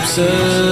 keep searching